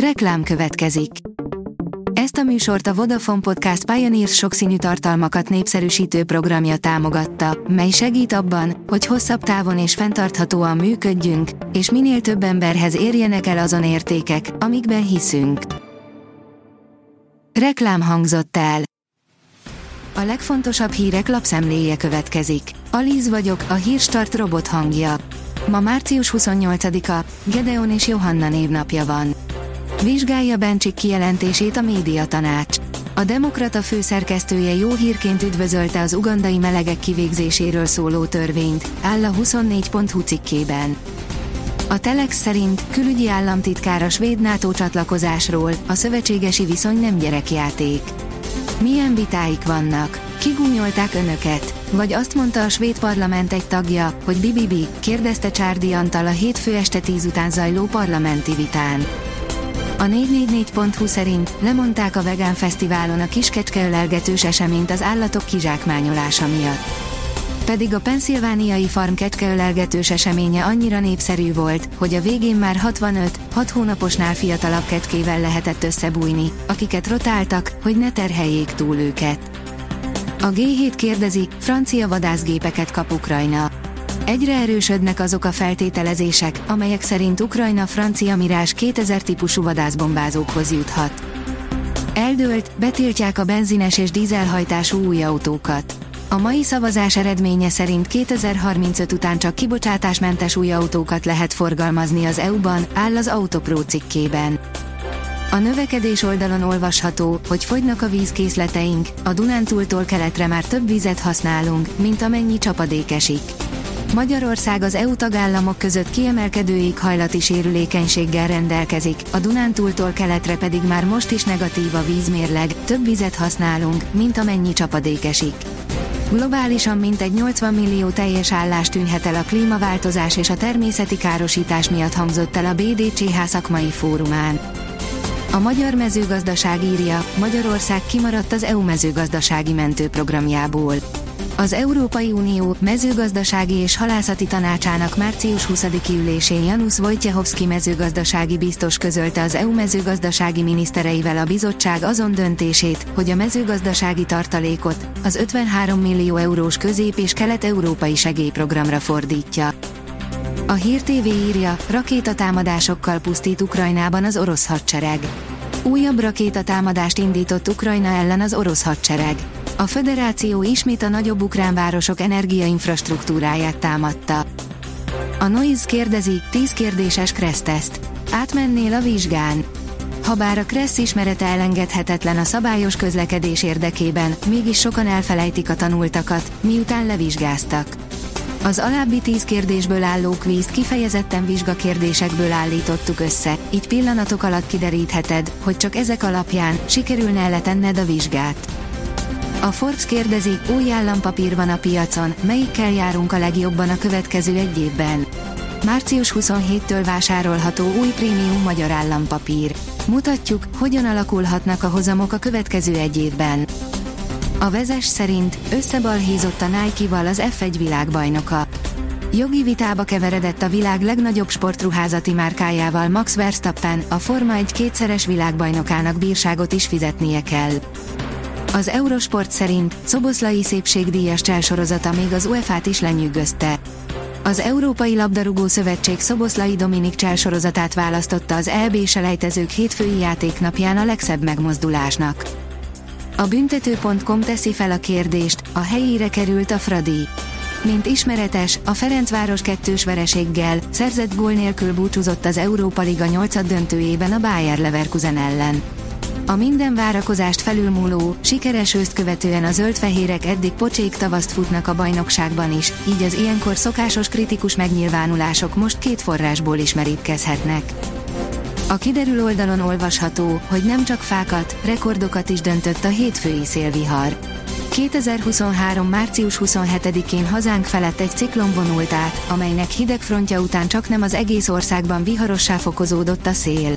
Reklám következik. Ezt a műsort a Vodafone Podcast Pioneers sokszínű tartalmakat népszerűsítő programja támogatta, mely segít abban, hogy hosszabb távon és fenntarthatóan működjünk, és minél több emberhez érjenek el azon értékek, amikben hiszünk. Reklám hangzott el. A legfontosabb hírek lapszemléje következik. Alíz vagyok, a hírstart robot hangja. Ma március 28-a, Gedeon és Johanna névnapja van. Vizsgálja Bencsik kijelentését a médiatanács. A Demokrata főszerkesztője jó hírként üdvözölte az ugandai melegek kivégzéséről szóló törvényt, áll a 24.hu cikkében. A Telex szerint külügyi államtitkár a svéd NATO csatlakozásról, a szövetségesi viszony nem gyerekjáték. Milyen vitáik vannak? Kigúnyolták önöket? Vagy azt mondta a svéd parlament egy tagja, hogy bibibi, kérdezte Csárdi Antal a hétfő este tíz után zajló parlamenti vitán. A 444.hu szerint lemondták a Vegán Fesztiválon a kiskecskeölelgetős eseményt az állatok kizsákmányolása miatt. Pedig a penszilvániai farm kecskeölelgetős eseménye annyira népszerű volt, hogy a végén már 65, 6 hónaposnál fiatalabb kecskével lehetett összebújni, akiket rotáltak, hogy ne terheljék túl őket. A G7 kérdezi, francia vadászgépeket kap Ukrajna. Egyre erősödnek azok a feltételezések, amelyek szerint Ukrajna francia Mirás 2000 típusú vadászbombázókhoz juthat. Eldőlt, betiltják a benzines és dízelhajtású új autókat. A mai szavazás eredménye szerint 2035 után csak kibocsátásmentes új autókat lehet forgalmazni az EU-ban, áll az Autopro cikkében. A növekedés oldalon olvasható, hogy fogynak a vízkészleteink, a Dunántúltól keletre már több vizet használunk, mint amennyi csapadék esik. Magyarország az EU tagállamok között kiemelkedő éghajlati sérülékenységgel rendelkezik, a Dunántúltól keletre pedig már most is negatív a vízmérleg, több vizet használunk, mint amennyi csapadék esik. Globálisan mintegy 80 millió teljes állást tűnhet el a klímaváltozás és a természeti károsítás miatt hangzott el a BDCH szakmai fórumán. A magyar mezőgazdaság írja, Magyarország kimaradt az EU mezőgazdasági mentőprogramjából. Az Európai Unió mezőgazdasági és halászati tanácsának március 20-i ülésén Janusz Wojciechowski mezőgazdasági biztos közölte az EU mezőgazdasági minisztereivel a bizottság azon döntését, hogy a mezőgazdasági tartalékot, az 53 millió eurós közép- és kelet-európai segélyprogramra fordítja. A Hír TV írja, rakétatámadásokkal pusztít Ukrajnában az orosz hadsereg. Újabb rakétatámadást indított Ukrajna ellen az orosz hadsereg. A föderáció ismét a nagyobb ukrán városok energiainfrastruktúráját támadta. A Noise kérdezi, 10 kérdéses Kressz-teszt. Átmennél a vizsgán? Habár a Kressz ismerete elengedhetetlen a szabályos közlekedés érdekében, mégis sokan elfelejtik a tanultakat, miután levizsgáztak. Az alábbi 10 kérdésből álló kvízt kifejezetten vizsgakérdésekből állítottuk össze, így pillanatok alatt kiderítheted, hogy csak ezek alapján sikerülne letenned a vizsgát. A Forbes kérdezi, új állampapír van a piacon, melyikkel járunk a legjobban a következő egy évben. Március 27-től vásárolható új prémium magyar állampapír. Mutatjuk, hogyan alakulhatnak a hozamok a következő egy évben. A vezes szerint összebalhízott a Nike-val az F1 világbajnoka. Jogi vitába keveredett a világ legnagyobb sportruházati márkájával Max Verstappen, a Forma 1 kétszeres világbajnokának bírságot is fizetnie kell. Az Eurosport szerint Szoboszlai szépségdíjas cselsorozata még az UEFA-t is lenyűgözte. Az Európai Labdarúgó Szövetség Szoboszlai Dominik cselsorozatát választotta az EB selejtezők hétfői játéknapján a legszebb megmozdulásnak. A büntető.com teszi fel a kérdést, a helyére került a Fradi. Mint ismeretes, a Ferencváros kettős vereséggel, szerzett gól nélkül búcsúzott az Európa Liga 8 döntőjében a Bayer Leverkusen ellen. A minden várakozást felülmúló, sikeres őszt követően a zöldfehérek eddig pocsék tavaszt futnak a bajnokságban is, így az ilyenkor szokásos kritikus megnyilvánulások most két forrásból is merítkezhetnek. A kiderül oldalon olvasható, hogy nem csak fákat, rekordokat is döntött a hétfői szélvihar. 2023. március 27-én hazánk felett egy ciklon vonult át, amelynek hideg frontja után csak nem az egész országban viharossá fokozódott a szél.